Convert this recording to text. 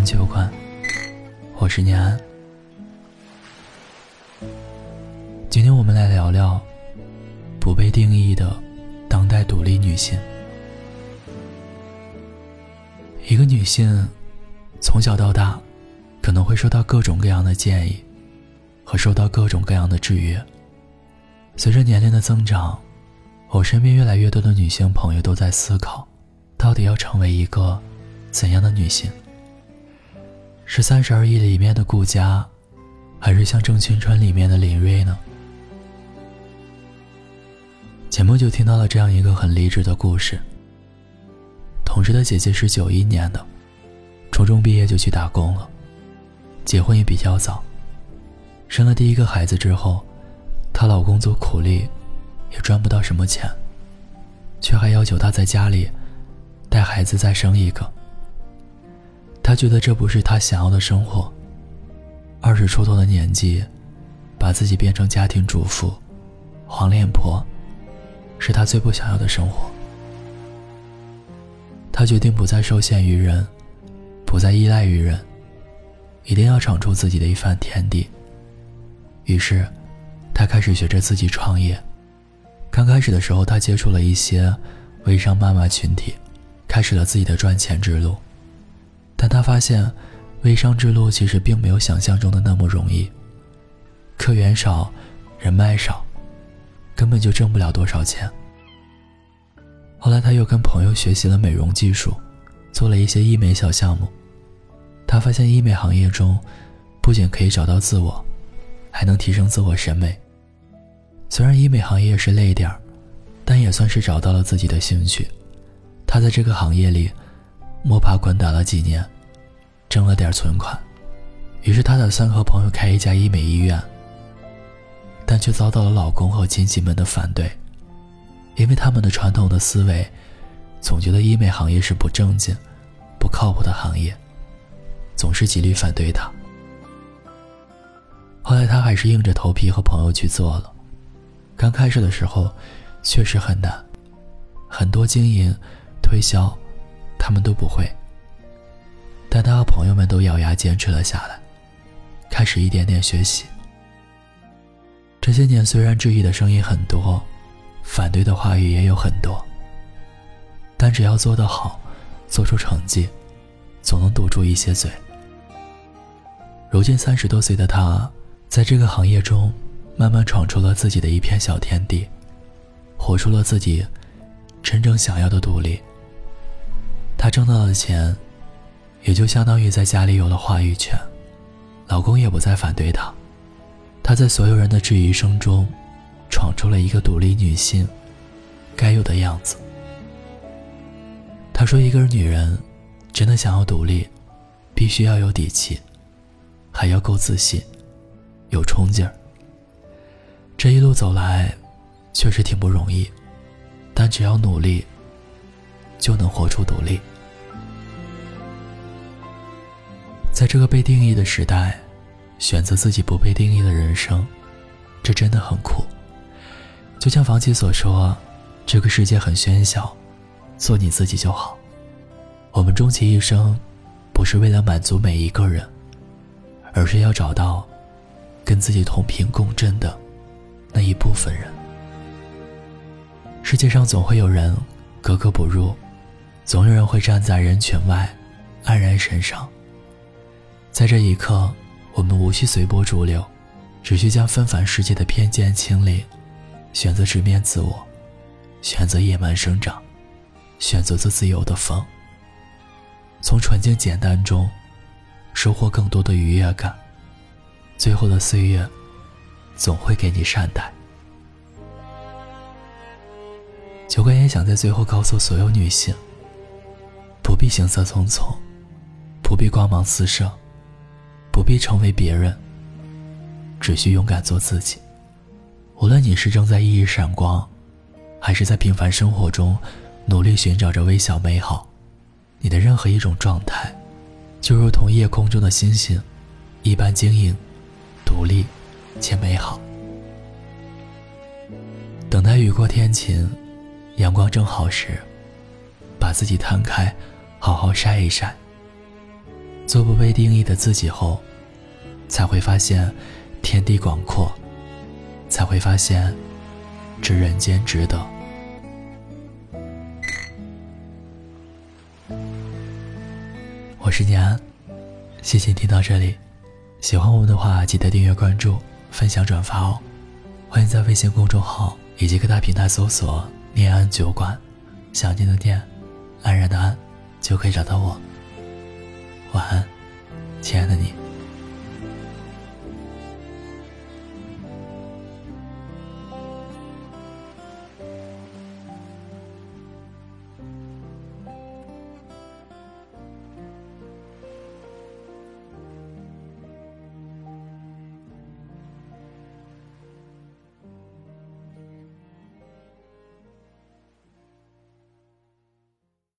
文酒馆，我是念安。今天我们来聊聊不被定义的当代独立女性。一个女性从小到大，可能会受到各种各样的建议，和受到各种各样的制约。随着年龄的增长，我身边越来越多的女性朋友都在思考，到底要成为一个怎样的女性？是《三十而已》里面的顾佳，还是像《郑青春》里面的林睿呢？前不久听到了这样一个很励志的故事。同事的姐姐是九一年的，初中毕业就去打工了，结婚也比较早。生了第一个孩子之后，她老公做苦力，也赚不到什么钱，却还要求她在家里带孩子再生一个。他觉得这不是他想要的生活。二十出头的年纪，把自己变成家庭主妇、黄脸婆，是他最不想要的生活。他决定不再受限于人，不再依赖于人，一定要闯出自己的一番天地。于是，他开始学着自己创业。刚开始的时候，他接触了一些微商妈妈群体，开始了自己的赚钱之路。但他发现，微商之路其实并没有想象中的那么容易。客源少，人脉少，根本就挣不了多少钱。后来他又跟朋友学习了美容技术，做了一些医美小项目。他发现医美行业中，不仅可以找到自我，还能提升自我审美。虽然医美行业是累点儿，但也算是找到了自己的兴趣。他在这个行业里。摸爬滚打了几年，挣了点存款，于是她打算和朋友开一家医美医院，但却遭到了老公和亲戚们的反对，因为他们的传统的思维，总觉得医美行业是不正经、不靠谱的行业，总是极力反对她。后来她还是硬着头皮和朋友去做了，刚开始的时候，确实很难，很多经营、推销。他们都不会，但他和朋友们都咬牙坚持了下来，开始一点点学习。这些年虽然质疑的声音很多，反对的话语也有很多，但只要做得好，做出成绩，总能堵住一些嘴。如今三十多岁的他，在这个行业中，慢慢闯出了自己的一片小天地，活出了自己真正想要的独立。她挣到的钱，也就相当于在家里有了话语权，老公也不再反对她。她在所有人的质疑声中，闯出了一个独立女性该有的样子。她说：“一个女人真的想要独立，必须要有底气，还要够自信，有冲劲儿。这一路走来，确实挺不容易，但只要努力，就能活出独立。”在这个被定义的时代，选择自己不被定义的人生，这真的很苦。就像房琪所说：“这个世界很喧嚣，做你自己就好。”我们终其一生，不是为了满足每一个人，而是要找到跟自己同频共振的那一部分人。世界上总会有人格格不入，总有人会站在人群外，黯然神伤。在这一刻，我们无需随波逐流，只需将纷繁世界的偏见清理，选择直面自我，选择野蛮生长，选择做自由的风。从纯净简单中，收获更多的愉悦感。最后的岁月，总会给你善待。酒馆也想在最后告诉所有女性：必行色匆匆，不必光芒四射。不必成为别人，只需勇敢做自己。无论你是正在熠熠闪光，还是在平凡生活中努力寻找着微小美好，你的任何一种状态，就如同夜空中的星星，一般晶莹、独立且美好。等待雨过天晴，阳光正好时，把自己摊开，好好晒一晒。做不被定义的自己后，才会发现天地广阔，才会发现这人间值得。我是念安，谢谢听到这里。喜欢我们的话，记得订阅、关注、分享、转发哦。欢迎在微信公众号以及各大平台搜索“念安酒馆”，想念的念，安然的安，就可以找到我。晚安，亲爱的你。